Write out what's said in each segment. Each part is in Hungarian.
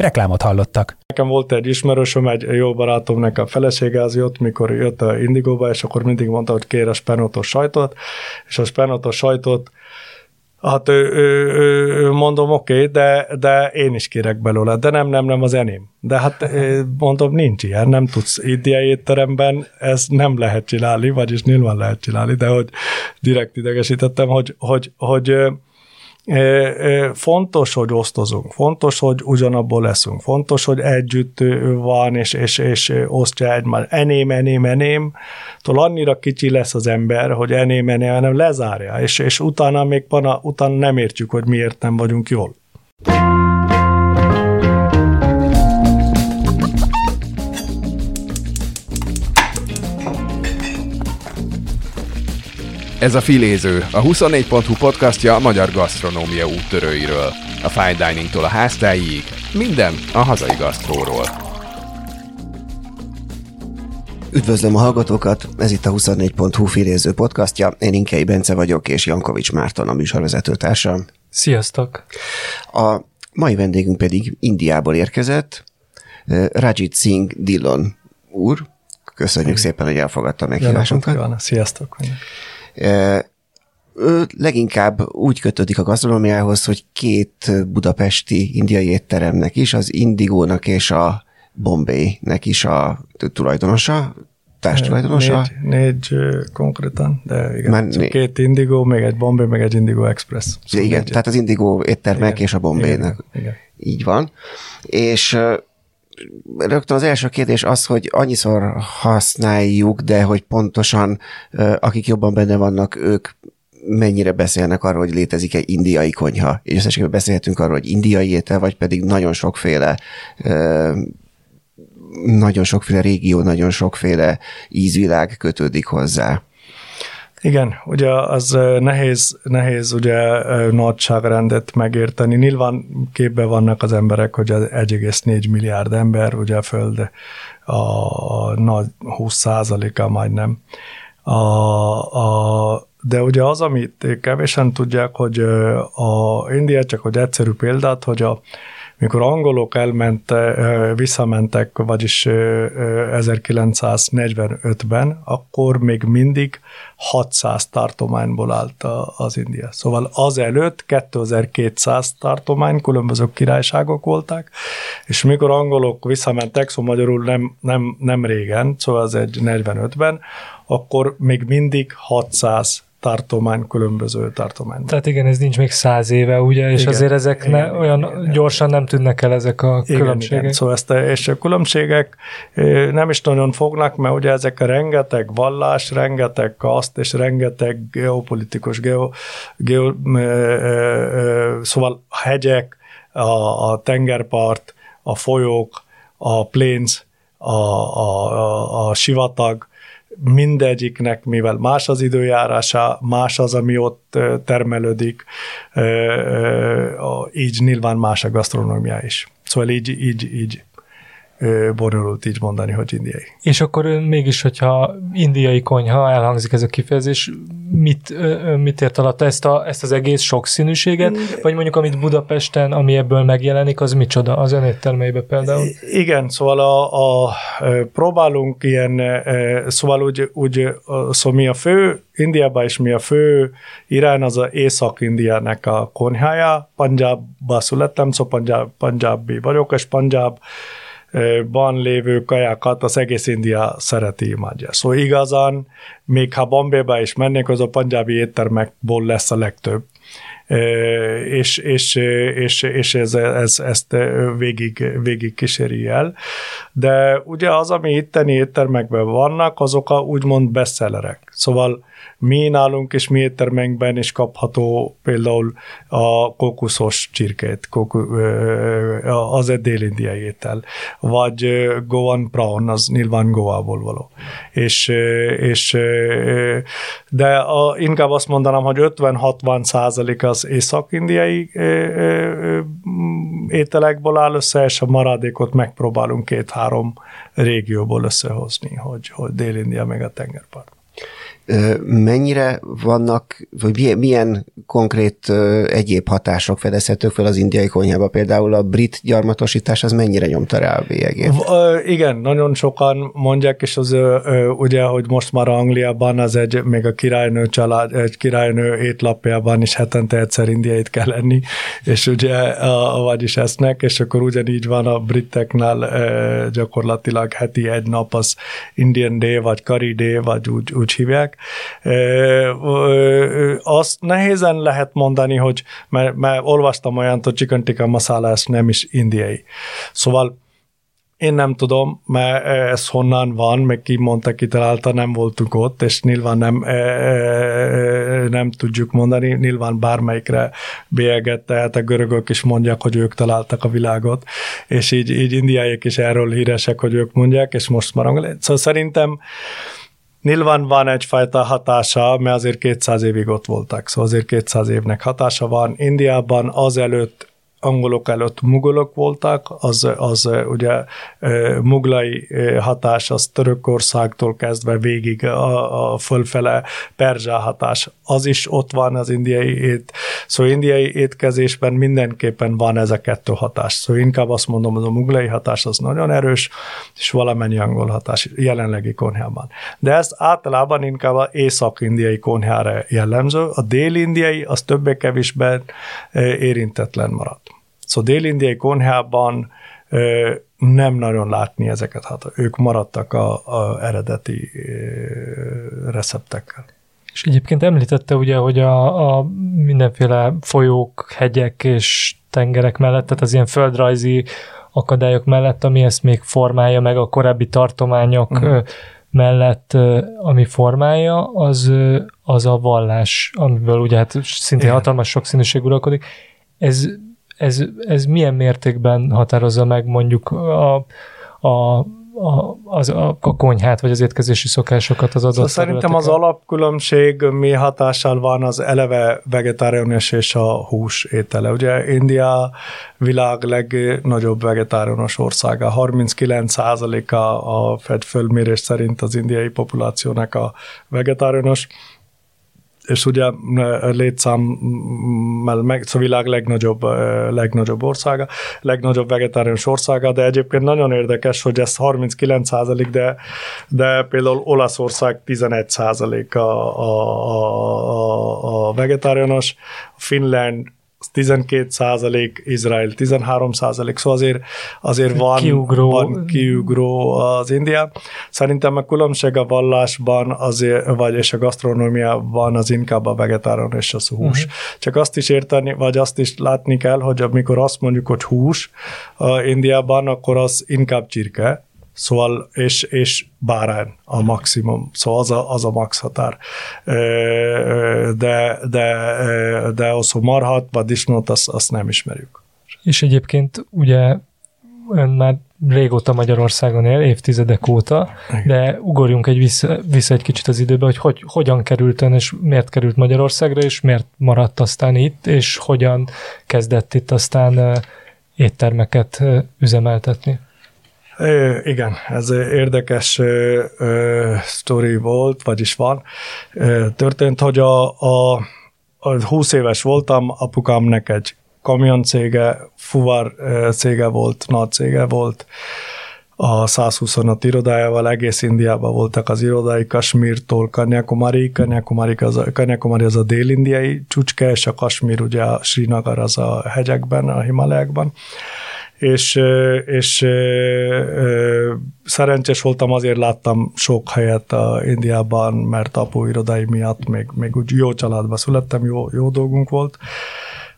Reklámot hallottak. Nekem volt egy ismerősöm, egy jó barátomnak a felesége az jött, mikor jött a Indigóba, és akkor mindig mondta, hogy kér a spenótos sajtot, és a spenótos sajtot Hát ő, ő, ő, mondom, oké, okay, de, de én is kérek belőle, de nem, nem, nem az enyém. De hát mondom, nincs ilyen, nem tudsz indiai étteremben, ez nem lehet csinálni, vagyis nyilván lehet csinálni, de hogy direkt idegesítettem, hogy, hogy, hogy, hogy Fontos, hogy osztozunk, fontos, hogy ugyanabból leszünk, fontos, hogy együtt van, és, és, és osztja egymást. Eném, eném, eném, tól annyira kicsi lesz az ember, hogy eném, eném, hanem lezárja, és, és utána még pana, utána nem értjük, hogy miért nem vagyunk jól. Ez a Filéző, a 24.hu podcastja a magyar gasztronómia úttörőiről. A fine diningtól a háztáig, minden a hazai gasztróról. Üdvözlöm a hallgatókat, ez itt a 24.hu Filéző podcastja. Én Inkei Bence vagyok, és Jankovics Márton a műsorvezető társam. Sziasztok! A mai vendégünk pedig Indiából érkezett, Rajit Singh Dillon úr. Köszönjük szépen, hogy elfogadta meghívásunkat. Sziasztok! Ő leginkább úgy kötődik a gasztronómiához, hogy két budapesti indiai étteremnek is, az Indigónak és a Bombay-nek is a tulajdonosa, társtulajdonosa. Négy, négy konkrétan, de igen, Már né... két Indigo, még egy Bombay, meg egy Indigo Express. Szóval igen, négy. tehát az Indigo éttermek igen, és a Bombay-nek. Igen, igen. Így van. És rögtön az első kérdés az, hogy annyiszor használjuk, de hogy pontosan akik jobban benne vannak, ők mennyire beszélnek arról, hogy létezik egy indiai konyha. És összességében beszélhetünk arról, hogy indiai étel, vagy pedig nagyon sokféle nagyon sokféle régió, nagyon sokféle ízvilág kötődik hozzá. Igen, ugye az nehéz, nehéz ugye nagyságrendet megérteni. Nyilván képbe vannak az emberek, hogy az 1,4 milliárd ember, ugye a Föld a nagy 20 százaléka majdnem. A, a, de ugye az, amit kevésen tudják, hogy a India, csak hogy egyszerű példát, hogy a, mikor angolok elmente, visszamentek, vagyis 1945-ben, akkor még mindig 600 tartományból állt az India. Szóval azelőtt 2200 tartomány, különböző királyságok voltak, és mikor angolok visszamentek, szóval magyarul nem, nem, nem régen, szóval az egy 45-ben, akkor még mindig 600 tartomány, különböző tartomány. Tehát igen, ez nincs még száz éve, ugye, és igen, azért ezek igen, ne, olyan igen, gyorsan igen. nem tűnnek el ezek a igen, különbségek. Igen, szóval ezt és a különbségek nem is nagyon fognak, mert ugye ezek a rengeteg vallás, rengeteg kaszt, és rengeteg geopolitikus, geo, geo, szóval hegyek, a, a tengerpart, a folyók, a plains, a, a, a, a sivatag, mindegyiknek, mivel más az időjárása, más az, ami ott termelődik, így nyilván más a gasztronómia is. Szóval így, így, így bonyolult így mondani, hogy indiai. És akkor mégis, hogyha indiai konyha, elhangzik ez a kifejezés, mit, mit ért alatt ezt, a, ezt az egész sokszínűséget, mm. vagy mondjuk amit Budapesten, ami ebből megjelenik, az micsoda az ön éttermeibe például? Igen, szóval a, a, próbálunk ilyen, szóval úgy, úgy szóval mi a fő, Indiában is mi a fő irány, az a Észak-Indiának a konyhája, Punjabba születtem, szóval Punjab, Punjabi vagyok, és Punjab ban lévő kajákat az egész India szereti, imádja. Szóval igazán, még ha Bombayba is mennék, az a panjábi éttermekból lesz a legtöbb. És, és, és, és ez, ez, ezt végig, végig kíséri el. De ugye az, ami itteni éttermekben vannak, azok a úgymond bestsellerek. Szóval mi nálunk és mi éttermeinkben is kapható például a kókuszos csirkét, kóku, az egy dél-indiai étel, vagy Goan Prawn, az nyilván Goából való. És, és de a, inkább azt mondanám, hogy 50-60 százalék az észak-indiai ételekből áll össze, és a maradékot megpróbálunk két-három régióból összehozni, hogy, hogy Dél-India meg a tengerpart mennyire vannak, vagy milyen, milyen konkrét egyéb hatások fedezhetők fel az indiai konyhába? Például a brit gyarmatosítás az mennyire nyomta rá a bélyegét? Igen, nagyon sokan mondják, és az ugye, hogy most már Angliában az egy, még a királynő család, egy királynő étlapjában is hetente egyszer indiait kell lenni, és ugye, vagyis esznek, és akkor ugyanígy van a briteknál gyakorlatilag heti egy nap az Indian Day, vagy Curry Day, vagy úgy, úgy hívják, azt nehézen lehet mondani, hogy mert, mert olvastam olyan, hogy chicken tikka masala nem is indiai. Szóval én nem tudom, mert ez honnan van, meg ki mondta, ki találta, nem voltunk ott, és nyilván nem, nem tudjuk mondani, nyilván bármelyikre bélyeget, tehát a görögök is mondják, hogy ők találtak a világot, és így, így indiaiak is erről híresek, hogy ők mondják, és most már Szóval szerintem Nyilván van egyfajta hatása, mert azért 200 évig ott voltak, szóval azért 200 évnek hatása van. Indiában azelőtt angolok előtt mugolok voltak, az, az ugye muglai hatás az Törökországtól kezdve végig a, a fölfele perzsá hatás, az is ott van az indiai ét. Szóval indiai étkezésben mindenképpen van ez a kettő hatás. Szóval inkább azt mondom, hogy a muglai hatás az nagyon erős, és valamennyi angol hatás jelenlegi konyhában. De ez általában inkább az észak-indiai konyhára jellemző, a dél-indiai az többé-kevésbé érintetlen maradt. Szóval dél-indiai konyhában nem nagyon látni ezeket, hát ők maradtak a, a eredeti receptekkel. És egyébként említette ugye, hogy a, a mindenféle folyók, hegyek és tengerek mellett, tehát az ilyen földrajzi akadályok mellett, ami ezt még formálja meg a korábbi tartományok uh-huh. mellett, ami formálja, az, az a vallás, amiből ugye hát szintén Igen. hatalmas sokszínűség uralkodik. Ez ez, ez milyen mértékben határozza meg mondjuk a, a, a, az, a, a konyhát, vagy az étkezési szokásokat az adott szóval Szerintem az alapkülönbség mi hatással van az eleve vegetáriánus és a hús étele. Ugye India világ legnagyobb vegetáriánus országa. 39%-a a Fed fölmérés szerint az indiai populációnak a vegetáriánus és ugye létszám, meg, szóval világ legnagyobb, legnagyobb országa, legnagyobb vegetáriánus országa, de egyébként nagyon érdekes, hogy ez 39 százalék, de, de például Olaszország 11 százalék a, a, a, a vegetáriánus, Finland 12 százalék, Izrael 13 százalék, szóval azért, azért van, kiugró. van kiugró az India. Szerintem a különbség a vallásban azért, vagy és a gasztronómiában az inkább a vegetáron és az hús. Uh-huh. Csak azt is érteni, vagy azt is látni kell, hogy amikor azt mondjuk, hogy hús a Indiában, akkor az inkább csirke, Szóval, és, és bárány a maximum, szóval az a, az a max határ. De, de, de hogy marhat, vagy disznót, azt, azt nem ismerjük. És egyébként ugye ön már régóta Magyarországon él, évtizedek óta, de ugorjunk egy vissza, vissza egy kicsit az időbe, hogy, hogy hogyan került ön, és miért került Magyarországra, és miért maradt aztán itt, és hogyan kezdett itt aztán éttermeket üzemeltetni. Igen, ez érdekes ö, volt, vagyis van. Történt, hogy a, a, a 20 éves voltam, apukámnek egy kamioncége, fuvar cége volt, nagy cége volt, a 125 irodájával egész Indiában voltak az irodái, Kasmírtól Kanyakumari, Kanyakumari az a, Kanyakumari az a dél-indiai csúcske, és a Kasmír ugye a Srinagar az a hegyekben, a Himalájakban és, és szerencsés voltam, azért láttam sok helyet a Indiában, mert apu irodai miatt még, még úgy jó családba születtem, jó, jó dolgunk volt.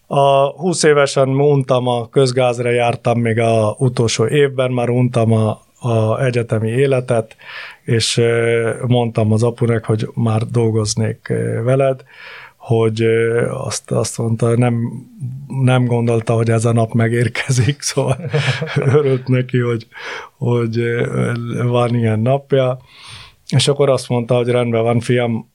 A 20 évesen untam a közgázra, jártam még a utolsó évben, már untam a, a egyetemi életet, és mondtam az apunek, hogy már dolgoznék veled, hogy azt, azt mondta, nem, nem gondolta, hogy ez a nap megérkezik, szóval örült neki, hogy, hogy van ilyen napja, és akkor azt mondta, hogy rendben van, fiam,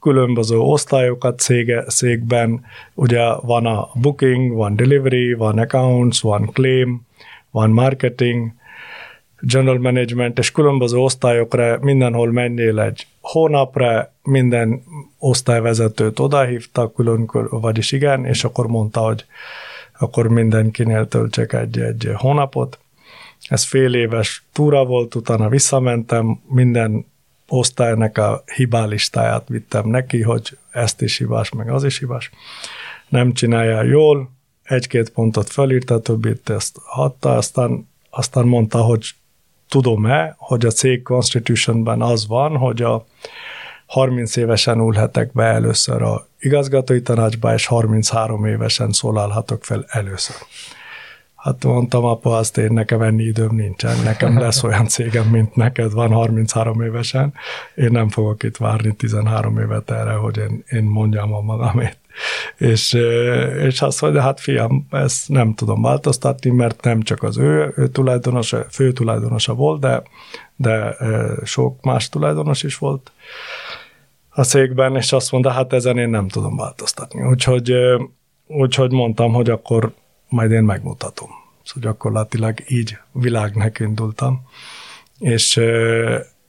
különböző osztályokat cége, székben, ugye van a booking, van delivery, van accounts, van claim, van marketing, general management, és különböző osztályokra mindenhol mennél egy hónapra, minden osztályvezetőt odahívtak, külön, vagyis igen, és akkor mondta, hogy akkor mindenkinél töltsek egy, egy hónapot. Ez fél éves túra volt, utána visszamentem, minden osztálynak a hibálistáját vittem neki, hogy ezt is hibás, meg az is hibás. Nem csinálja jól, egy-két pontot felírta, többit ezt hatta, aztán, aztán mondta, hogy tudom-e, hogy a cég Constitutionben az van, hogy a 30 évesen ülhetek be először a igazgatói tanácsba, és 33 évesen szólalhatok fel először. Hát mondtam, apa, azt én nekem enni időm nincsen, nekem lesz olyan cégem, mint neked van 33 évesen, én nem fogok itt várni 13 évet erre, hogy én, én mondjam a magamét. És, és azt mondja, hát fiam, ezt nem tudom változtatni, mert nem csak az ő, ő tulajdonosa, fő tulajdonosa volt, de, de sok más tulajdonos is volt a cégben, és azt mondta, hát ezen én nem tudom változtatni. Úgyhogy, úgyhogy mondtam, hogy akkor majd én megmutatom. Szóval gyakorlatilag így világnak indultam. És,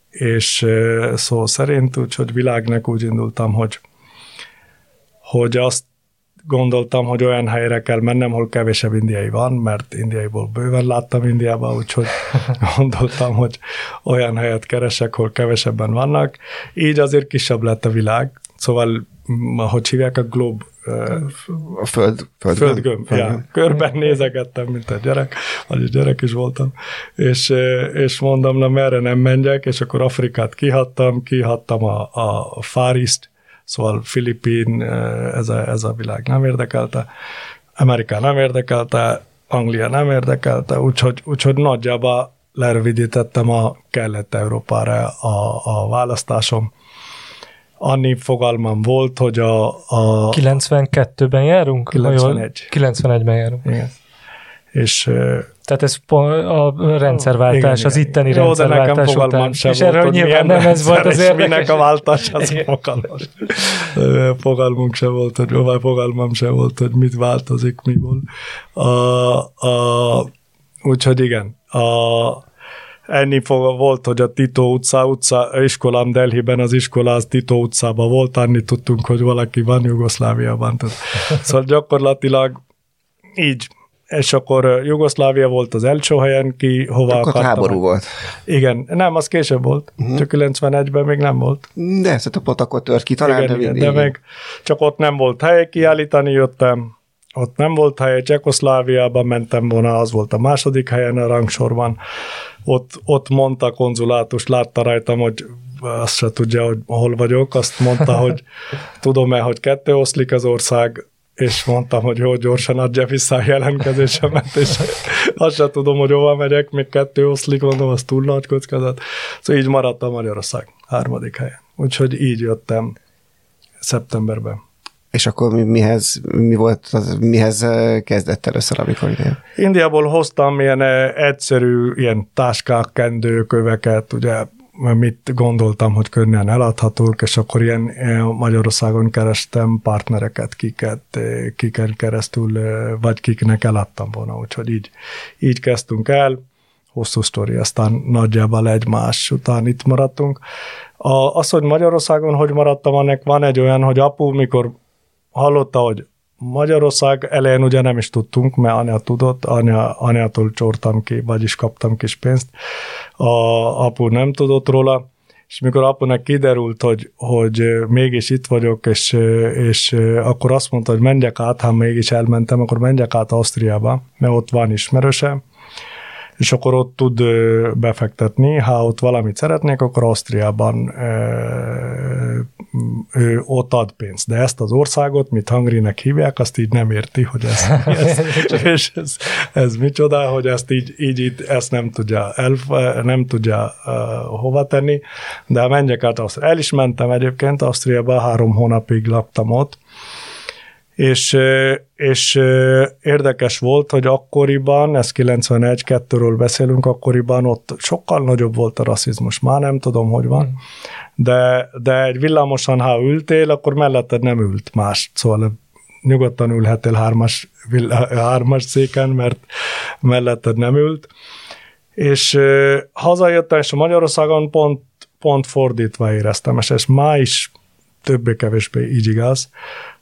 és szó szerint, úgyhogy világnak úgy indultam, hogy, hogy azt gondoltam, hogy olyan helyre kell mennem, hol kevesebb indiai van, mert indiaiból bőven láttam Indiába, úgyhogy gondoltam, hogy olyan helyet keresek, hol kevesebben vannak. Így azért kisebb lett a világ, szóval, hogy hívják, a glob a föld, föld földgömb. Ja, körben nézegettem, mint egy gyerek, vagyis gyerek is voltam, és, és mondom, na merre nem menjek, és akkor Afrikát kihattam, kihattam a, a Far East, szóval Filipin, ez a, ez a világ nem érdekelte, Amerika nem érdekelte, Anglia nem érdekelte, úgyhogy, úgyhogy nagyjából lerövidítettem a Kelet-Európára a, a választásom annyi fogalmam volt, hogy a... a 92-ben járunk? 91. 91-ben járunk. Igen. És tehát ez a rendszerváltás, igen, az itteni Jó, rendszerváltás fogalmam után. sem és volt, erről nyilván nem ez volt az érdekes. Minek a váltás, az fogalmam. fogalmunk sem volt, hogy vagy fogalmam sem volt, hogy mit változik, miből. A, a, úgyhogy igen, a, enni fog, volt, hogy a Tito utca, utca iskolám Delhiben, az iskola az Tito utcában volt, annyit tudtunk, hogy valaki van Jugoszláviában. Tehát, szóval gyakorlatilag így és akkor Jugoszlávia volt az első helyen, ki hova Akkor akartam. háború volt. Igen, nem, az később volt. Uh-huh. Csak 91-ben még nem volt. De ezt a pot akkor tört ki talán, igen, de igen, de meg csak ott nem volt hely kiállítani, jöttem, ott nem volt hely, Csehkoszláviában mentem volna, az volt a második helyen a rangsorban. Ott, ott mondta a konzulátus, látta rajtam, hogy azt se tudja, hogy hol vagyok, azt mondta, hogy tudom-e, hogy kettő oszlik az ország, és mondtam, hogy jó, gyorsan adja vissza a jelentkezésemet, és azt sem tudom, hogy hova megyek, még kettő oszlik, mondom, az túl nagy kockázat. Szóval így maradt a Magyarország harmadik helyen. Úgyhogy így jöttem szeptemberben. És akkor mi, mihez, mi volt, az, mihez eh, kezdett először, amikor ide? Indiából hoztam ilyen eh, egyszerű ilyen táskák, kendőköveket, ugye mit gondoltam, hogy könnyen eladhatók, és akkor ilyen Magyarországon kerestem partnereket, kiket, eh, kiken keresztül, eh, vagy kiknek eladtam volna, úgyhogy így, így kezdtünk el, hosszú sztori, aztán nagyjából egymás után itt maradtunk. A, az, hogy Magyarországon hogy maradtam, annak van egy olyan, hogy apu, mikor hallotta, hogy Magyarország elején ugye nem is tudtunk, mert anya tudott, anya, anyától csortam ki, vagyis kaptam kis pénzt. A apu nem tudott róla, és mikor apunak kiderült, hogy, hogy mégis itt vagyok, és, és akkor azt mondta, hogy menjek át, ha mégis elmentem, akkor menjek át Ausztriába, mert ott van ismerőse, és akkor ott tud befektetni, ha ott valamit szeretnék, akkor Ausztriában ő ott ad pénzt. De ezt az országot, mit Hungrinek hívják, azt így nem érti, hogy ez, ez, és ez, ez micsoda, hogy ezt így, így, így ezt nem tudja, el, nem tudja uh, hova tenni, de menjek át Ausztriába. El is mentem egyébként Ausztriába, három hónapig laktam ott, és, és érdekes volt, hogy akkoriban, ez 91-2-ről beszélünk, akkoriban ott sokkal nagyobb volt a rasszizmus. Már nem tudom, hogy van. Mm. De, de egy villamosan, ha ültél, akkor melletted nem ült más. Szóval nyugodtan ülhetél hármas, hármas széken, mert melletted nem ült. És hazajöttem, és a Magyarországon pont, pont fordítva éreztem, és ez ma is többé-kevésbé így igaz,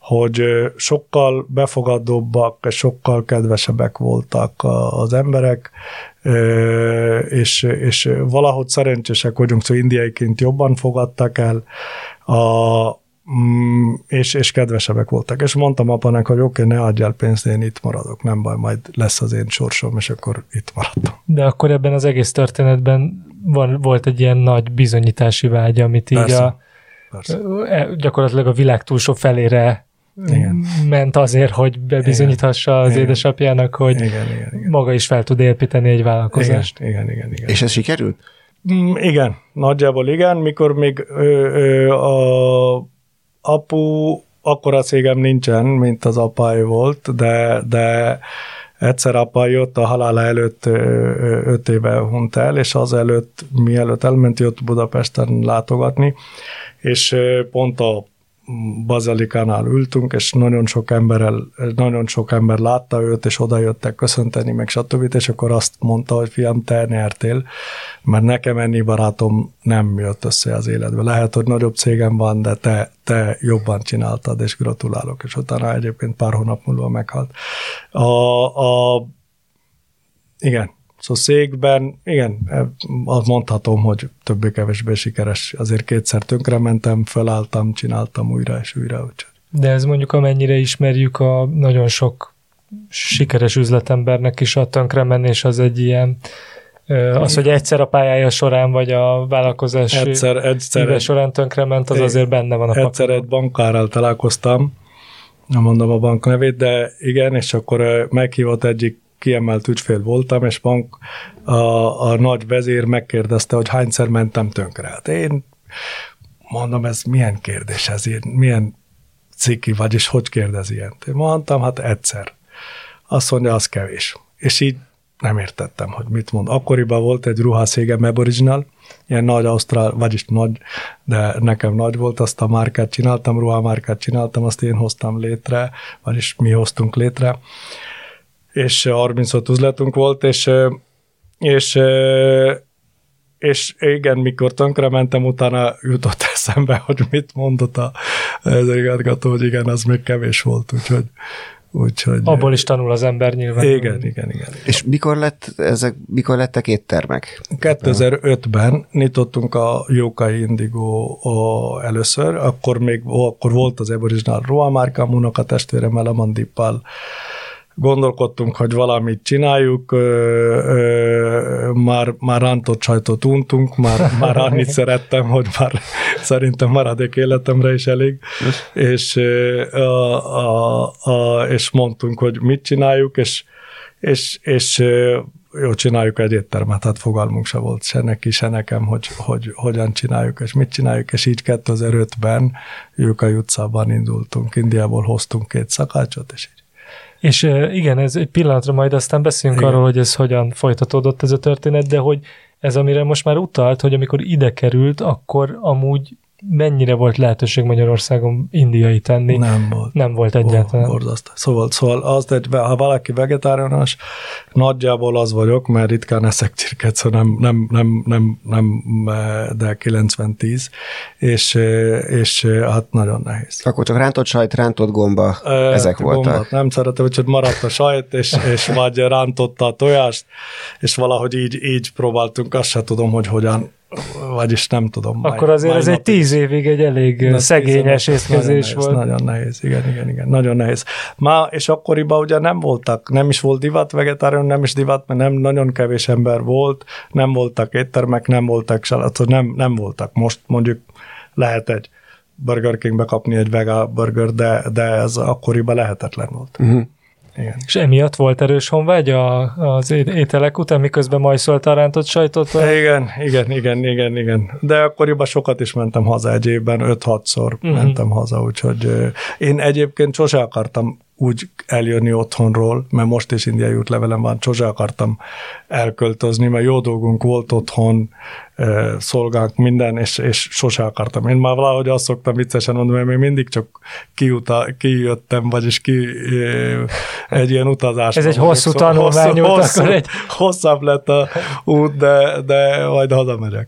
hogy sokkal befogadóbbak, sokkal kedvesebbek voltak az emberek, és, és valahogy szerencsések vagyunk, szóval indiaiként jobban fogadtak el, a, mm, és, és kedvesebbek voltak. És mondtam apanak, hogy oké, okay, ne adjál pénzt, én itt maradok, nem baj, majd lesz az én sorsom, és akkor itt maradtam. De akkor ebben az egész történetben van, volt egy ilyen nagy bizonyítási vágy, amit így Persze. a Persze. E, gyakorlatilag a világ túlsó felére igen. ment azért, hogy bebizonyíthassa igen. az igen. édesapjának, hogy igen, igen, igen. maga is fel tud építeni egy vállalkozást. Igen, igen, igen. igen. És ez sikerült? Mm, igen, nagyjából igen, mikor még ö, ö, a apu, akkor a cégem nincsen, mint az apály volt, de, de egyszer apa jött a halála előtt öt éve hunyt el, és az előtt, mielőtt elment, jött Budapesten látogatni, és pont a bazilikánál ültünk, és nagyon sok, emberrel, nagyon sok ember látta őt, és oda jöttek köszönteni, meg stb. És akkor azt mondta, hogy fiam, te nyertél, mert nekem ennyi barátom nem jött össze az életbe. Lehet, hogy nagyobb cégem van, de te, te jobban csináltad, és gratulálok. És utána egyébként pár hónap múlva meghalt. A, a, igen, Szóval székben, igen, azt mondhatom, hogy többé-kevésbé sikeres. Azért kétszer mentem, felálltam, csináltam újra és újra. Úgyhogy. De ez mondjuk amennyire ismerjük a nagyon sok sikeres üzletembernek is a tönkremenés az egy ilyen az, hogy egyszer a pályája során, vagy a vállalkozás egyszer, egyszer egy, során tönkrement, az azért benne van a Egyszer pakon. egy bankárral találkoztam, nem mondom a bank nevét, de igen, és akkor meghívott egyik kiemelt ügyfél voltam, és bank a, a nagy vezér megkérdezte, hogy hányszer mentem tönkre. Hát én mondom, ez milyen kérdés ez, ilyen, milyen ciki vagy, és hogy kérdez ilyen? Én mondtam, hát egyszer. Azt mondja, az kevés. És így nem értettem, hogy mit mond. Akkoriban volt egy ruhászégem Aboriginal, ilyen nagy ausztrál, vagyis nagy, de nekem nagy volt, azt a márkát csináltam, ruhamárkát csináltam, azt én hoztam létre, vagyis mi hoztunk létre, és 35 üzletünk volt, és, és, és igen, mikor tönkre mentem, utána jutott eszembe, hogy mit mondott a igazgató, hogy igen, az még kevés volt, úgyhogy Úgyhogy, Abból is tanul az ember nyilván. Igen, igen, igen. igen. És mikor, lett ezek, mikor lettek éttermek? 2005-ben nyitottunk a Jókai Indigo először, akkor még akkor volt az Aboriginal Roa márka, a testvéremmel, a Mandippal gondolkodtunk, hogy valamit csináljuk, ö, ö, már, már rántott sajtot untunk, már, már annyit szerettem, hogy már szerintem maradék életemre is elég, és, a, a, a, és mondtunk, hogy mit csináljuk, és, és, és jó, csináljuk egy éttermet, hát fogalmunk se volt se neki, se nekem, hogy, hogy hogyan csináljuk, és mit csináljuk, és így 2005-ben Jókai utcában indultunk, Indiából hoztunk két szakácsot, és így és igen, ez egy pillanatra majd aztán beszélünk igen. arról, hogy ez hogyan folytatódott ez a történet, de hogy ez, amire most már utalt, hogy amikor ide került, akkor amúgy mennyire volt lehetőség Magyarországon indiai tenni? Nem volt. Nem volt egyáltalán. Borzasztó. Szóval, szóval az, egy, ha valaki vegetáriánus, nagyjából az vagyok, mert ritkán eszek csirket, szóval nem, nem, nem, nem, nem de 90-10, és, és hát nagyon nehéz. Akkor csak rántott sajt, rántott gomba, e, ezek gombát voltak. Nem szeretem, hogy maradt a sajt, és, és vagy rántotta a tojást, és valahogy így, így próbáltunk, azt sem tudom, hogy hogyan vagyis nem tudom. Akkor azért ez egy napig. tíz évig egy elég Na, szegényes étkezés volt. Nehéz, nagyon nehéz, igen, igen, igen, nagyon nehéz. Ma és akkoriban ugye nem voltak, nem is volt divat vegetárián, nem is divat, mert nem nagyon kevés ember volt, nem voltak éttermek, nem voltak salátok, nem, nem voltak. Most mondjuk lehet egy Burger Kingbe kapni egy vega burger, de, de ez akkoriban lehetetlen volt. Uh-huh. Igen. És emiatt volt erős honvágy a, az ételek után, miközben majszolta a rántott sajtot? a- Igen, igen, igen, igen, igen. De akkoriban sokat is mentem haza egy évben, 5-6-szor uh-huh. mentem haza, úgyhogy én egyébként sose akartam úgy eljönni otthonról, mert most is indiai útlevelem van, sose akartam elköltözni, mert jó dolgunk volt otthon, szolgánk, minden, és, és sose akartam. Én már valahogy azt szoktam viccesen mondani, mert még mindig csak kiuta, kijöttem, vagyis ki egy ilyen utazás. Ez egy hosszú tanulmány út, hosszú, akkor egy- hosszabb lett a út, de, de majd hazamegyek.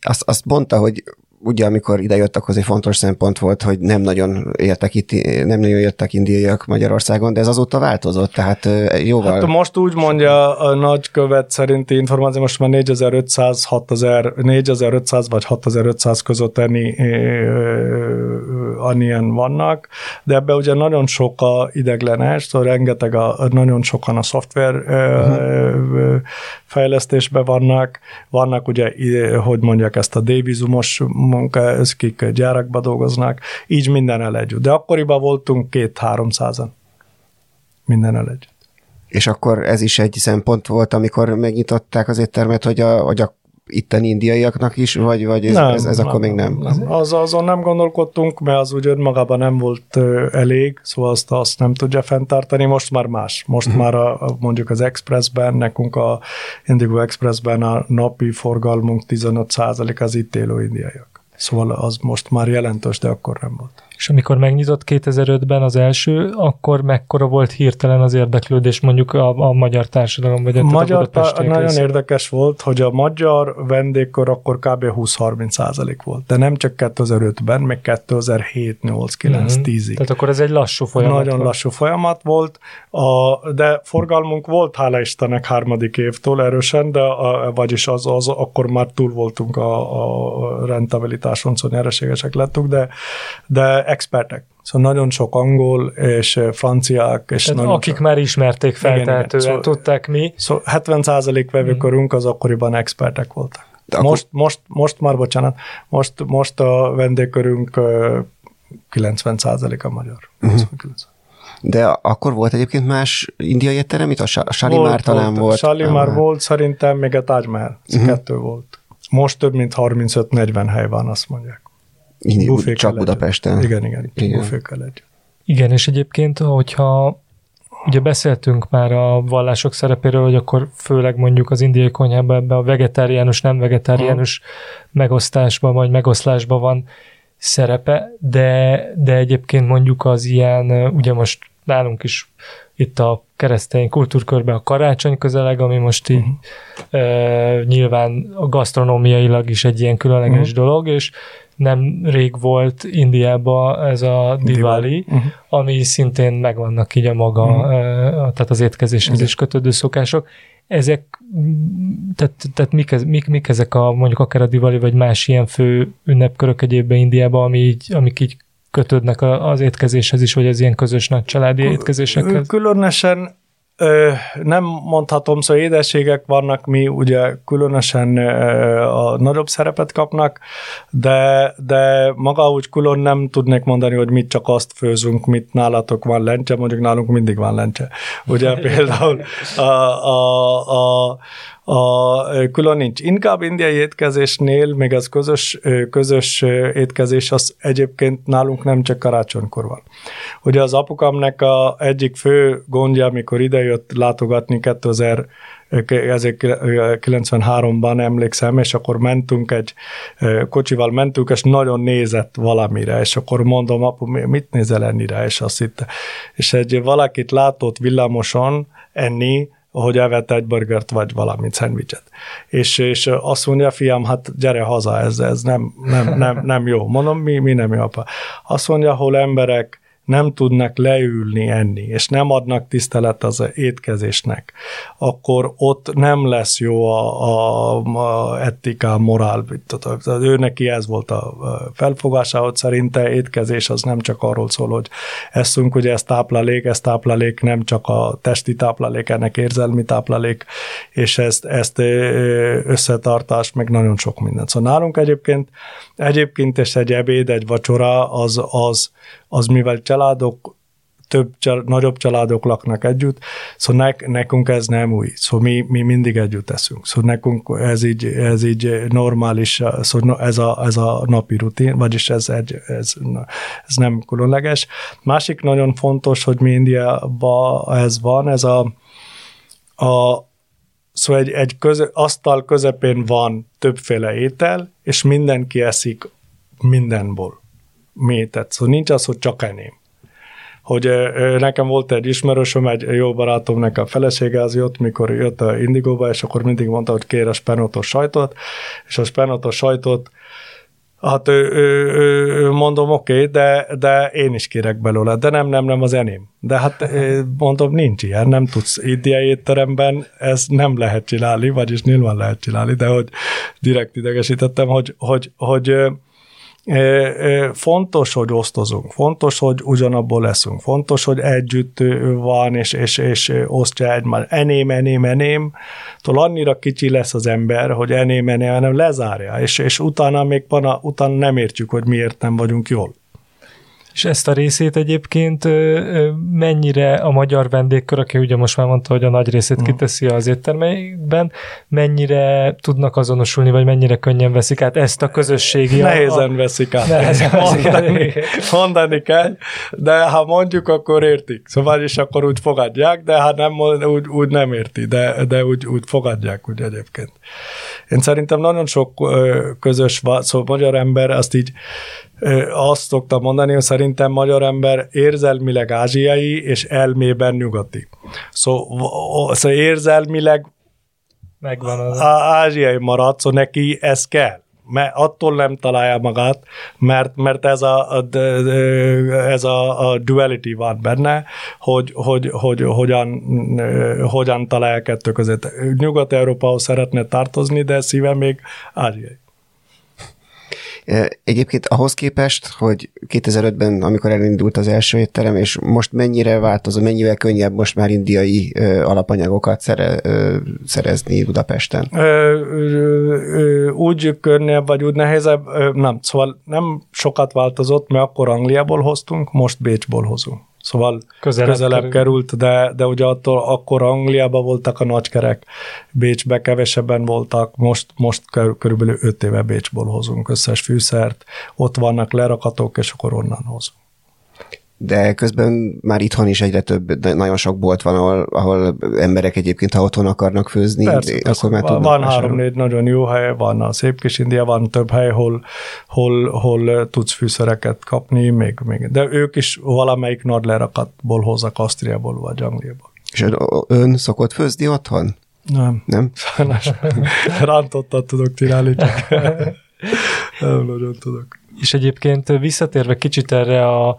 Azt, azt mondta, hogy ugye amikor idejött, az egy fontos szempont volt, hogy nem nagyon éltek itt, nem nagyon jöttek indiaiak Magyarországon, de ez azóta változott, tehát jóval... Hát most úgy mondja a nagykövet szerinti információ, most már 4500, 6000, 4500 vagy 6500 között ennyi, annyian vannak, de ebbe ugye nagyon sok a ideglenes, szóval rengeteg a, nagyon sokan a szoftver uh-huh. fejlesztésben vannak, vannak ugye, hogy mondják ezt a D-vízumos munka, ez kik gyárakba dolgoznak, így minden együtt. De akkoriban voltunk két-háromszázan. Minden együtt. És akkor ez is egy szempont volt, amikor megnyitották az éttermet, hogy a, hogy a itteni indiaiaknak is, vagy, vagy ez, ez, ez akkor még nem? nem. Az, azon nem gondolkodtunk, mert az úgy önmagában nem volt elég, szóval azt, azt nem tudja fenntartani, most már más. Most uh-huh. már a, mondjuk az Expressben, nekünk a Indigo Expressben a napi forgalmunk 15% az itt élő indiaiak. Szóval az most már jelentős, de akkor nem volt. És amikor megnyitott 2005-ben az első, akkor mekkora volt hirtelen az érdeklődés mondjuk a, a magyar társadalom, vagy A magyar, a nagyon részéről? érdekes volt, hogy a magyar vendégkor akkor kb. 20-30 százalék volt, de nem csak 2005-ben, meg 2007, 8, 9, Mhm. 10-ig. Tehát akkor ez egy lassú folyamat. Nagyon volt. lassú folyamat volt, a, de forgalmunk volt, hála Istennek, harmadik évtől erősen, de a, vagyis az, az, akkor már túl voltunk a, a rentabilitáson, szóval nyereségesek lettünk, de, de expertek. Szóval nagyon sok angol és franciák, és Tehát nagyon akik sok, már ismerték feltehetően, Szóval- tudták mi. Szóval 70% vevőkörünk az akkoriban expertek voltak. De akkor- Most, most, most már, bocsánat, most, most a vendégkörünk ö, 90% a magyar. 99. De akkor volt egyébként más indiai étterem, itt a Sa- Salimár talán volt. Salimár Ah, volt, szerintem még a Taj Mahal. Ez Mhm. kettő volt. Most több mint 35-40 hely van, azt mondják. Buffékkal Csak. Budapesten. Igen, igen, Igen. buffékkal együtt. Igen, és egyébként, hogyha ugye beszéltünk már a vallások szerepéről, hogy akkor főleg mondjuk az indiai konyhában ebbe a vegetáriánus, nem vegetáriánus megosztásban vagy megoszlásban van szerepe, de, de egyébként mondjuk az ilyen, ugye most nálunk is itt a keresztény kultúrkörben a karácsony közeleg, ami most így uh-huh. nyilván a gasztronómiailag is egy ilyen különleges uh-huh. dolog, és nem rég volt Indiában ez a Diwali, uh-huh. ami szintén megvannak így a maga, uh-huh. uh, tehát az étkezéshez uh-huh. is kötődő szokások. Ezek, tehát, tehát mik, mik, mik ezek a mondjuk akár a Diwali, vagy más ilyen fő ünnepkörök egyébben Indiában, ami így, amik így kötődnek az étkezéshez is, vagy az ilyen közös nagy családi étkezésekhez? Különösen ö, nem mondhatom, szóval édességek vannak, mi ugye különösen ö, a nagyobb szerepet kapnak, de, de maga úgy külön nem tudnék mondani, hogy mit csak azt főzünk, mit nálatok van lencse, mondjuk nálunk mindig van lencse. Ugye például a, a, a a külön nincs. Inkább indiai étkezésnél, még az közös, közös étkezés, az egyébként nálunk nem csak karácsonykor van. Ugye az apukámnak a egyik fő gondja, amikor idejött látogatni 2000 93-ban emlékszem, és akkor mentünk egy kocsival mentünk, és nagyon nézett valamire, és akkor mondom, apu, mit nézel ennire, és azt hitte. És egy valakit látott villamoson enni, hogy evett egy burgert, vagy valamit, szendvicset. És, és azt mondja, fiam, hát gyere haza, ez, ez nem, nem, nem, nem jó. Mondom, mi, mi nem jó, apa. Azt mondja, hol emberek nem tudnak leülni enni, és nem adnak tisztelet az étkezésnek, akkor ott nem lesz jó a, a, a etika, morál. Ő neki ez volt a felfogása, hogy szerinte étkezés az nem csak arról szól, hogy eszünk, ugye ez táplálék, ez táplálék nem csak a testi táplálék, ennek érzelmi táplálék, és ezt, ezt összetartás, meg nagyon sok mindent. Szóval nálunk egyébként, egyébként és egy ebéd, egy vacsora, az, az, az mivel családok több, nagyobb családok laknak együtt, szóval ne, nekünk ez nem új, szóval mi, mi mindig együtt eszünk, szóval nekünk ez így, ez így normális, szóval ez a, ez a napi rutin, vagyis ez, egy, ez, ez nem különleges. Másik nagyon fontos, hogy mi Indiában ez van, ez a, a Szóval egy, egy köze, asztal közepén van többféle étel, és mindenki eszik mindenból métet. Szóval nincs az, hogy csak eném. Hogy nekem volt egy ismerősöm, egy jó barátomnak a felesége az jött, mikor jött a Indigóba, és akkor mindig mondta, hogy kér a spenótos sajtot, és a spenótos sajtot Hát ő, ő, ő, mondom, oké, okay, de, de én is kérek belőle, de nem, nem, nem az eném. De hát mondom, nincs ilyen, nem tudsz indiai étteremben, ez nem lehet csinálni, vagyis nyilván lehet csinálni, de hogy direkt idegesítettem, hogy, hogy, hogy, hogy Fontos, hogy osztozunk, fontos, hogy ugyanabból leszünk, fontos, hogy együtt van, és, és, és osztja egymás. Eném, eném, eném, tól annyira kicsi lesz az ember, hogy eném, eném, eném lezárja, és, és utána még pana, utána nem értjük, hogy miért nem vagyunk jól. És ezt a részét egyébként mennyire a magyar vendégkör, aki ugye most már mondta, hogy a nagy részét mm. kiteszi az éttermeikben, mennyire tudnak azonosulni, vagy mennyire könnyen veszik át ezt a közösségi... Nehézen a... veszik át. Nehézen mondani, mondani kell, de ha mondjuk, akkor értik. Szóval is akkor úgy fogadják, de ha nem, úgy, úgy nem érti, de, de úgy, úgy fogadják úgy egyébként. Én szerintem nagyon sok közös, szóval magyar ember azt így azt szoktam mondani, hogy szerintem magyar ember érzelmileg ázsiai és elmében nyugati. Szóval, szóval érzelmileg Megvan az. ázsiai marad, szóval neki ez kell mert attól nem találja magát, mert, mert ez, a, a, ez a, a duality van benne, hogy, hogy, hogy hogyan, hogyan találja kettő között. Nyugat-Európához szeretne tartozni, de szíve még ázsiai. Egyébként ahhoz képest, hogy 2005-ben, amikor elindult az első étterem, és most mennyire változó, mennyivel könnyebb most már indiai alapanyagokat szere, szerezni Budapesten? Úgy könnyebb, vagy úgy nehezebb, nem, szóval nem sokat változott, mert akkor Angliából hoztunk, most Bécsból hozunk. Szóval közelebb, közelebb került, de, de ugye attól akkor Angliában voltak a nagykerek, Bécsbe kevesebben voltak, most, most körülbelül öt éve Bécsból hozunk összes fűszert, ott vannak lerakatok, és akkor onnan hozunk de közben már itthon is egyre több, nagyon sok bolt van, ahol, ahol emberek egyébként, ha otthon akarnak főzni, persze, akkor persze. már tudnak Van három-négy nagyon jó hely, van a Szép Kis India, van több hely, hol, hol, hol tudsz fűszereket kapni, még, még. de ők is valamelyik nagy lerakatból hozzak Ausztriából vagy Angliából. És ön szokott főzni otthon? Nem. Nem? Sajnos rántottat tudok csinálni, csak nem nagyon tudok. És egyébként visszatérve kicsit erre a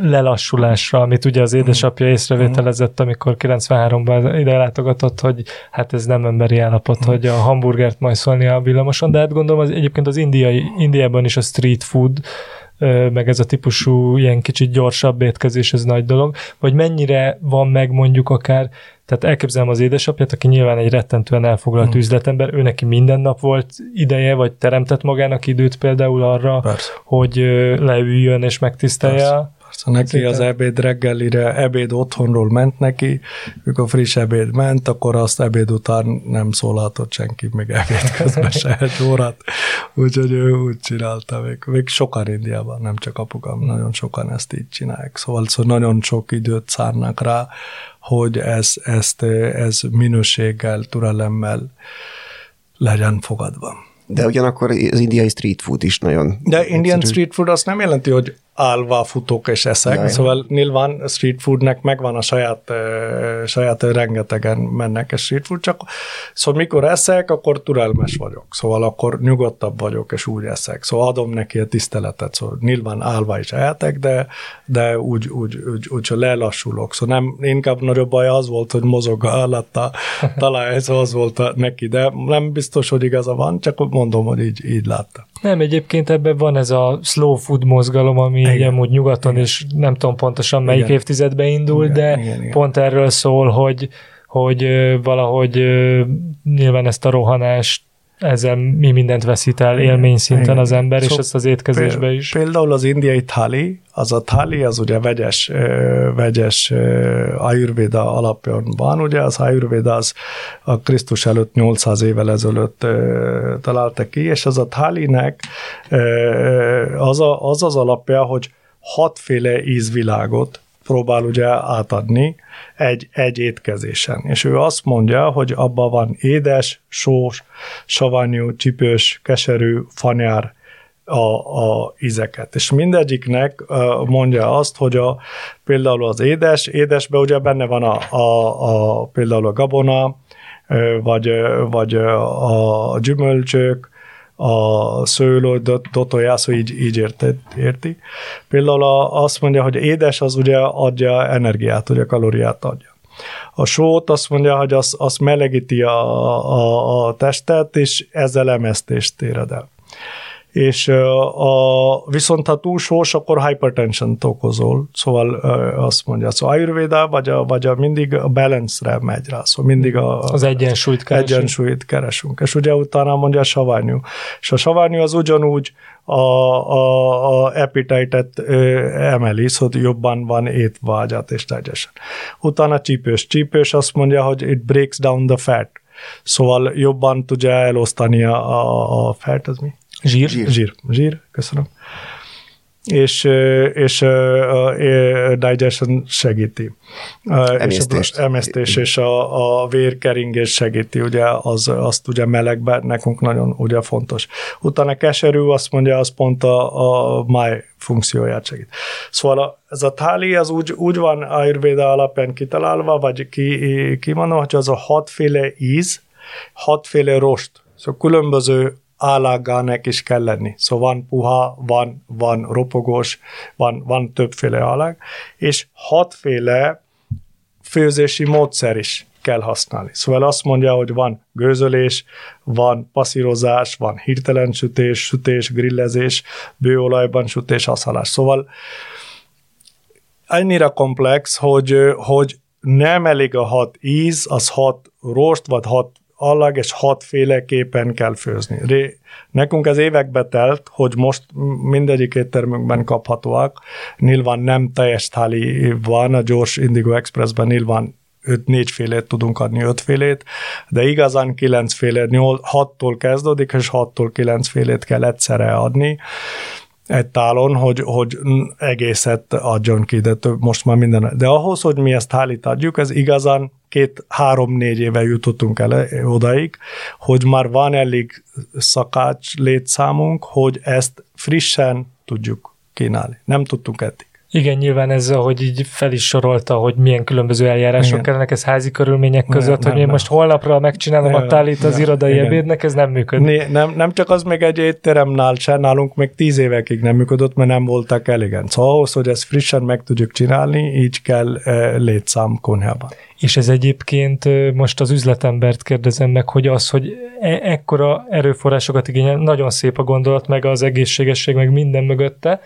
lelassulásra, amit ugye az édesapja észrevételezett, amikor 93-ban ide látogatott, hogy hát ez nem emberi állapot, hogy a hamburgert majszolni a villamoson, de hát gondolom az, egyébként az indiai, Indiában is a street food, meg ez a típusú ilyen kicsit gyorsabb étkezés, ez nagy dolog, vagy mennyire van meg mondjuk akár, tehát elképzelem az édesapját, aki nyilván egy rettentően elfoglalt mm. üzletember, ő neki minden nap volt ideje, vagy teremtett magának időt például arra, Persze. hogy leüljön és megtisztelje Persze. Persze, neki az ebéd reggelire, ebéd otthonról ment neki, mikor friss ebéd ment, akkor azt ebéd után nem szólaltott senki, még ebéd közben se egy órát. Úgyhogy ő úgy csinálta, még, még sokan Indiában, nem csak apukám, nagyon sokan ezt így csinálják. Szóval, szóval nagyon sok időt szárnak rá, hogy ez, ezt, ez minőséggel, türelemmel legyen fogadva. De ugyanakkor az indiai street food is nagyon... De Indian egyszerű. street food azt nem jelenti, hogy állva futok és eszek, Jaj. szóval nyilván street foodnek megvan a saját, uh, saját rengetegen mennek a street food, csak szóval mikor eszek, akkor türelmes vagyok, szóval akkor nyugodtabb vagyok, és úgy eszek, szóval adom neki a tiszteletet, szóval nyilván állva is ehetek, de, de úgy, úgy, úgy, úgy, úgy lelassulok, szóval nem, inkább nagyobb baj az volt, hogy mozog alatt a talaj, szóval az volt neki, de nem biztos, hogy igaza van, csak mondom, hogy így, így látta. Nem, egyébként ebben van ez a slow food mozgalom, ami igen. amúgy nyugaton igen. is nem tudom pontosan melyik igen. évtizedben indul, igen, de igen, igen. pont erről szól, hogy, hogy valahogy nyilván ezt a rohanást ezzel mi mindent veszít el élmény szinten az ember, szóval és ezt az étkezésbe is. Például az indiai thali, az a thali, az ugye vegyes, vegyes ayurveda alapján van, ugye az ayurveda az a Krisztus előtt 800 évvel ezelőtt találta ki, és az a thalinek az, a, az az alapja, hogy hatféle ízvilágot próbál ugye átadni egy, egy étkezésen. És ő azt mondja, hogy abban van édes, sós, savanyú, csipős, keserű, fanyár, a, a ízeket. És mindegyiknek mondja azt, hogy a, például az édes, édesbe ugye benne van a, a, a például a gabona, vagy, vagy a gyümölcsök, a szőlő, dotojászó így, így érti, érti. Például azt mondja, hogy édes az ugye adja energiát, ugye kalóriát adja. A sót azt mondja, hogy az, az melegíti a, a, a testet, és ezzel emesztést éred el és a, viszont ha túl sós, akkor hypertension okozol, szóval azt mondja, szóval Ayurveda vagy a, vagy a mindig a balance-re megy rá, szóval mindig a, az egyensúlyt keresünk. Egyensúlyt keresünk. És ugye utána mondja a saványú. És a saványú az ugyanúgy a, a, a appetite-et emeli, szóval jobban van étvágyat és teljesen. Utána csípős. Csípős azt mondja, hogy it breaks down the fat. Szóval jobban tudja elosztani a, a, a fat, az mi? Zsír? Zsír, zsír, zsír köszönöm. És, és a digestion segíti. Emésztést. És a emésztés és a, a vérkeringés segíti, ugye az, azt ugye melegben nekünk nagyon ugye fontos. Utána keserű azt mondja, az pont a, a máj funkcióját segít. Szóval a, ez a táli az úgy, úgy van Ayurveda alapján kitalálva, vagy ki, ki mondom, hogy az a hatféle íz, hatféle rost. Szóval különböző állagának is kell lenni. Szóval van puha, van, van ropogós, van, van többféle állag, és hatféle főzési módszer is kell használni. Szóval azt mondja, hogy van gőzölés, van passzírozás, van hirtelen sütés, sütés, grillezés, bőolajban sütés, aszalás. Szóval ennyire komplex, hogy, hogy nem elég a hat íz, az hat rost, vagy hat allag és hatféleképpen kell főzni. Ré, nekünk ez évekbe telt, hogy most mindegyik éttermünkben kaphatóak. Nyilván nem teljes táli van, a gyors Indigo Expressben nyilván öt, négy félét tudunk adni, öt félét, de igazán kilenc félét, nyolc, hattól kezdődik, és hattól kilenc félét kell egyszerre adni egy tálon, hogy, hogy egészet adjon ki, de több, most már minden. De ahhoz, hogy mi ezt adjuk, ez igazán két, három-négy éve jutottunk el odaig, hogy már van elég szakács létszámunk, hogy ezt frissen tudjuk kínálni. Nem tudtunk eddig. Igen, nyilván ez, hogy így fel is sorolta, hogy milyen különböző eljárások igen. kellenek ez házi körülmények között, nem, hogy nem, én nem. most holnapra megcsinálom a tálit az irodai igen. ebédnek, ez nem működik. Né, nem, nem csak az még egy étteremnál se, nálunk még tíz évekig nem működött, mert nem voltak elégen. Szóval ahhoz, hogy ezt frissen meg tudjuk csinálni, így kell e, létszám konyhában. És ez egyébként most az üzletembert kérdezem meg, hogy az, hogy e- ekkora erőforrásokat igényel, nagyon szép a gondolat, meg az egészségesség, meg minden mögötte,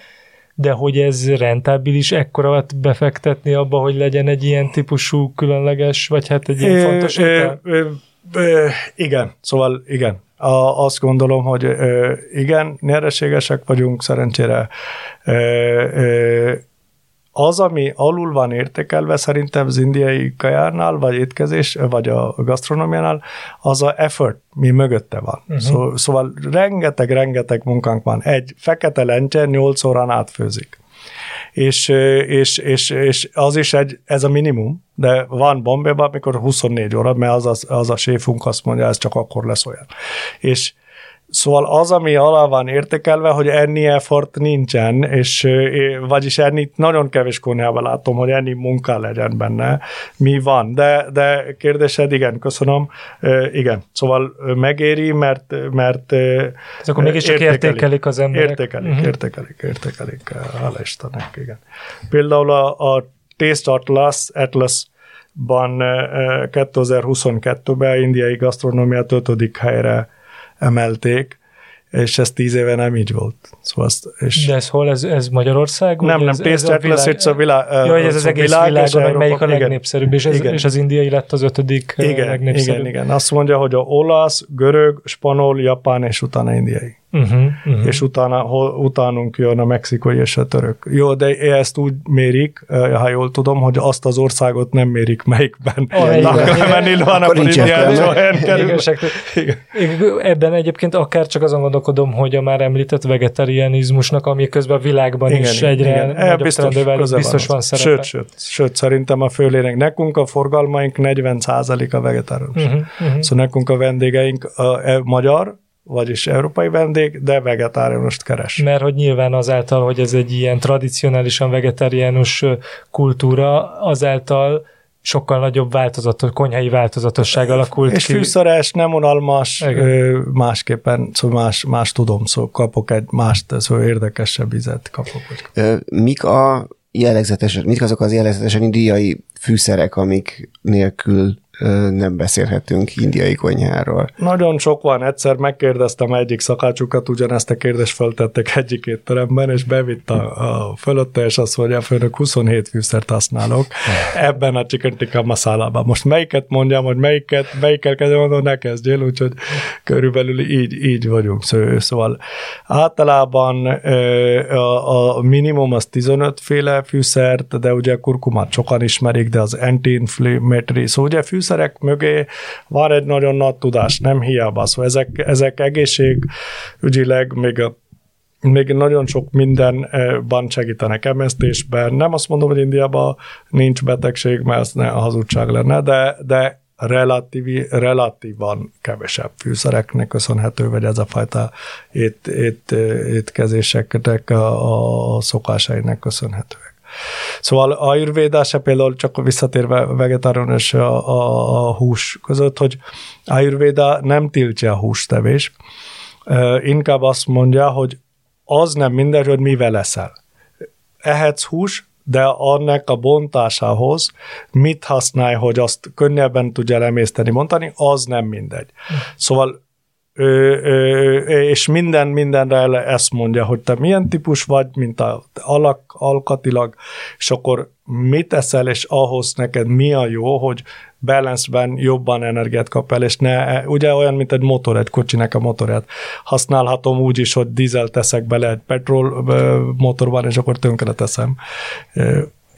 de hogy ez rentábilis? Ekkora befektetni abba, hogy legyen egy ilyen típusú különleges, vagy hát egy ilyen fontos ö, Igen, szóval igen. A, azt gondolom, hogy ö, igen, nyereségesek vagyunk, szerencsére. Ö, ö, az, ami alul van értékelve szerintem az indiai kajárnál, vagy étkezés, vagy a gasztronómiánál, az a effort, mi mögötte van. Uh-huh. Szó, szóval rengeteg-rengeteg munkánk van. Egy fekete lencse 8 órán átfőzik. És, és, és, és az is egy, ez a minimum, de van Bombéban, amikor 24 óra, mert az, az, az a séfunk azt mondja, ez csak akkor lesz olyan. És Szóval az, ami alá van értékelve, hogy enni effort nincsen, és vagyis enni nagyon kevés konyhában látom, hogy enni munka legyen benne. Mi van? De, de kérdésed, igen, köszönöm. Igen, szóval megéri, mert, mert Ez akkor mégis csak értékelik az emberek. Értékelik, uh-huh. értékelik, értékelik. Hála Istennek, igen. Például a, a Taste Atlas, Atlas ban 2022-ben indiai gasztronómiát ötödik helyre emelték, és ez tíz éve nem így volt. Szóval azt, és De ez hol? Ez, ez Magyarország? Nem, nem, Taste Atlas, ez a világ. Jó, hogy ez az egész világ, világon, hogy melyik a legnépszerűbb, és, ez, igen. és az indiai lett az ötödik igen, legnépszerűbb. Igen, igen. Azt mondja, hogy a olasz, görög, spanol, japán, és utána indiai uh-huh, uh-huh. és utána, utánunk jön a mexikai és a török. Jó, de ezt úgy mérik, ha jól tudom, hogy azt az országot nem mérik, melyikben oh, menni van, akkor Ebben egyébként akár csak azon gondolkodom, hogy a már említett vegetarianizmusnak, ami közben a világban igen, is egyre igen. nagyobb biztos, trendővel, biztos van szerepe. Sőt, sőt, sőt, szerintem a főlének, nekünk a forgalmaink 40 a vegetáriánus. Uh-huh, uh-huh. Szóval nekünk a vendégeink a, a magyar, vagyis európai vendég, de vegetáriánust keres. Mert hogy nyilván azáltal, hogy ez egy ilyen tradicionálisan vegetáriánus kultúra, azáltal sokkal nagyobb változatos, konyhai változatosság alakult És ki. fűszeres, nem unalmas, ö, másképpen, szóval más, más tudom, szóval kapok egy mást, szóval érdekesebb vizet kapok. Ö, mik a jellegzetes, mik azok az jellegzetesen indiai fűszerek, amik nélkül nem beszélhetünk indiai konyháról. Nagyon sok van. Egyszer megkérdeztem egyik szakácsukat, ugyanezt a kérdést föltettek egyik étteremben, és bevitt a, a fölötte, és azt mondja, főnök 27 fűszert használok ebben a chicken tikka masálában. Most melyiket mondjam, hogy melyiket, melyikkel kell mondani, ne kezdjél, úgyhogy körülbelül így, így vagyunk. Szóval általában a, a minimum az 15 féle fűszert, de ugye kurkumát sokan ismerik, de az anti-inflammatory, szóval ugye fűszer fűszerek mögé van egy nagyon nagy tudás, nem hiába. Szóval ezek, ezek egészségügyileg még a még nagyon sok mindenban segítenek emésztésben. Nem azt mondom, hogy Indiában nincs betegség, mert ez ne a hazugság lenne, de, de relatív, relatívan kevesebb fűszereknek köszönhető, vagy ez a fajta ét, ét, étkezéseknek a, a szokásainak köszönhető. Szóval a Ayurveda se például csak visszatérve a vegetárián és a, a, a hús között, hogy Ayurveda nem tiltja a hústevés, inkább azt mondja, hogy az nem mindegy, hogy mivel leszel. Ehetsz hús, de annak a bontásához mit használj, hogy azt könnyebben tudja lemészteni, mondani, az nem mindegy. Szóval Ö, ö, és minden mindenre ezt mondja, hogy te milyen típus vagy, mint a alak, alkatilag, és akkor mit eszel, és ahhoz neked mi a jó, hogy balance jobban energiát kap el, és ne, ugye olyan, mint egy motor, egy kocsinek a motorját. Használhatom úgy is, hogy dízel teszek bele egy petrol motorban, és akkor tönkre teszem.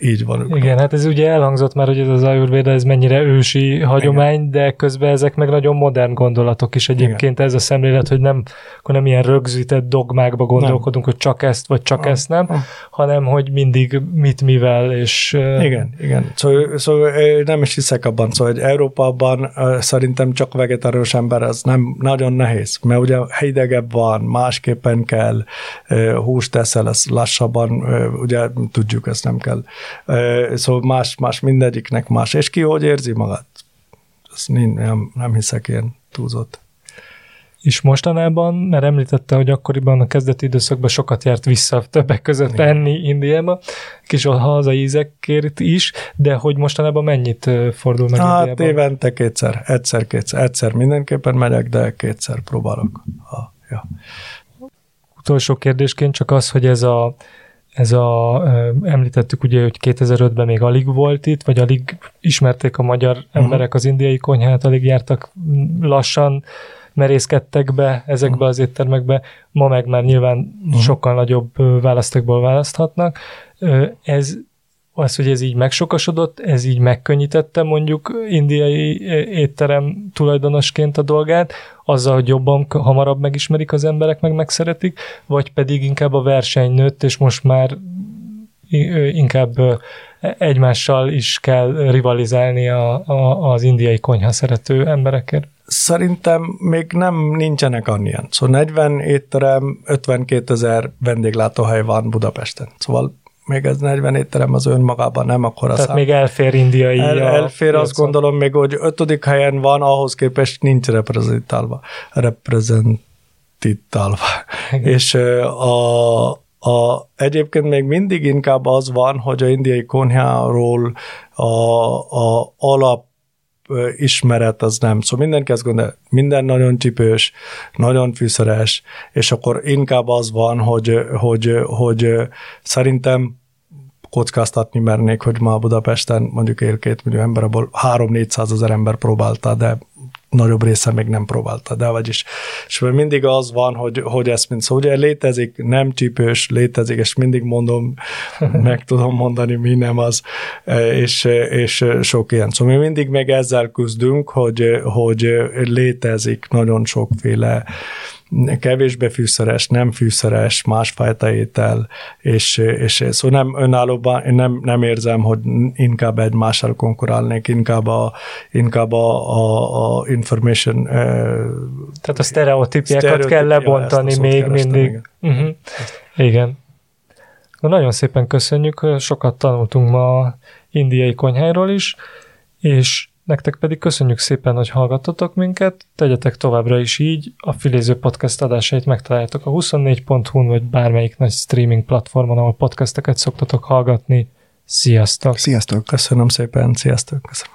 Így van. Igen, hát ez ugye elhangzott már, hogy ez az Ayurveda, ez mennyire ősi hagyomány, Igen. de közben ezek meg nagyon modern gondolatok is egyébként Igen. ez a szemlélet, hogy nem, akkor nem ilyen rögzített dogmákba gondolkodunk, nem. hogy csak ezt vagy csak nem. ezt nem, nem, hanem hogy mindig mit mivel, és... Igen, igen. Szóval, szóval nem is hiszek abban, szóval hogy Európában szerintem csak vegetárius ember az nem nagyon nehéz, mert ugye hidegebb van, másképpen kell, húst teszel, ez lassabban, ugye tudjuk, ezt nem kell Szóval más, más mindegyiknek más. És ki hogy érzi magát? Ezt nem, nem hiszek ilyen túlzott. És mostanában, mert említette, hogy akkoriban a kezdeti időszakban sokat járt vissza többek között Igen. enni Indiába, kis hazai ízekért is, de hogy mostanában mennyit fordul meg hát, Indiában? évente kétszer, egyszer, kétszer, egyszer mindenképpen megyek, de kétszer próbálok. Ha, ja. Utolsó kérdésként csak az, hogy ez a ez a, említettük ugye, hogy 2005-ben még alig volt itt, vagy alig ismerték a magyar uh-huh. emberek az indiai konyhát, alig jártak lassan, merészkedtek be ezekbe uh-huh. az éttermekbe, ma meg már nyilván uh-huh. sokkal nagyobb választékból választhatnak. Ez az, hogy ez így megsokasodott, ez így megkönnyítette mondjuk indiai étterem tulajdonosként a dolgát, azzal, hogy jobban, hamarabb megismerik az emberek, meg megszeretik, vagy pedig inkább a verseny nőtt, és most már inkább egymással is kell rivalizálni a, a, az indiai konyha szerető emberekért. Szerintem még nem nincsenek annyian. Szóval 40 étterem, 52 ezer vendéglátóhely van Budapesten. Szóval még ez 40 étterem az önmagában nem akkor Tehát szám. még elfér indiai. El, elfér, azt gondolom, még hogy ötödik helyen van, ahhoz képest nincs reprezentálva. Reprezentálva. És a, a, egyébként még mindig inkább az van, hogy a indiai konyháról a, a alap ismeret az nem. Szóval mindenki azt gondolja, minden nagyon csipős, nagyon fűszeres, és akkor inkább az van, hogy, hogy, hogy szerintem kockáztatni mernék, hogy ma Budapesten mondjuk él két millió ember, abból 3-400 ezer ember próbálta, de nagyobb része még nem próbálta, de vagyis. És mindig az van, hogy, hogy ezt mind, szóval ugye létezik, nem csípős, létezik, és mindig mondom, meg tudom mondani, mi nem az, és, és sok ilyen. Szóval mi mindig még ezzel küzdünk, hogy, hogy létezik nagyon sokféle kevésbé fűszeres, nem fűszeres, másfajta étel, és, és szóval nem önállóban, nem, nem érzem, hogy inkább egymással konkurálnék, inkább a, inkább a, a, a information Tehát a sztereotípiákat kell lebontani még mindig. Igen. Uh-huh. igen. Na, nagyon szépen köszönjük, sokat tanultunk ma indiai konyháról is, és Nektek pedig köszönjük szépen, hogy hallgattatok minket, tegyetek továbbra is így, a Filéző Podcast adásait megtaláljátok a 24.hu-n, vagy bármelyik nagy streaming platformon, ahol podcasteket szoktatok hallgatni. Sziasztok! Sziasztok! Köszönöm szépen, sziasztok! Köszönöm.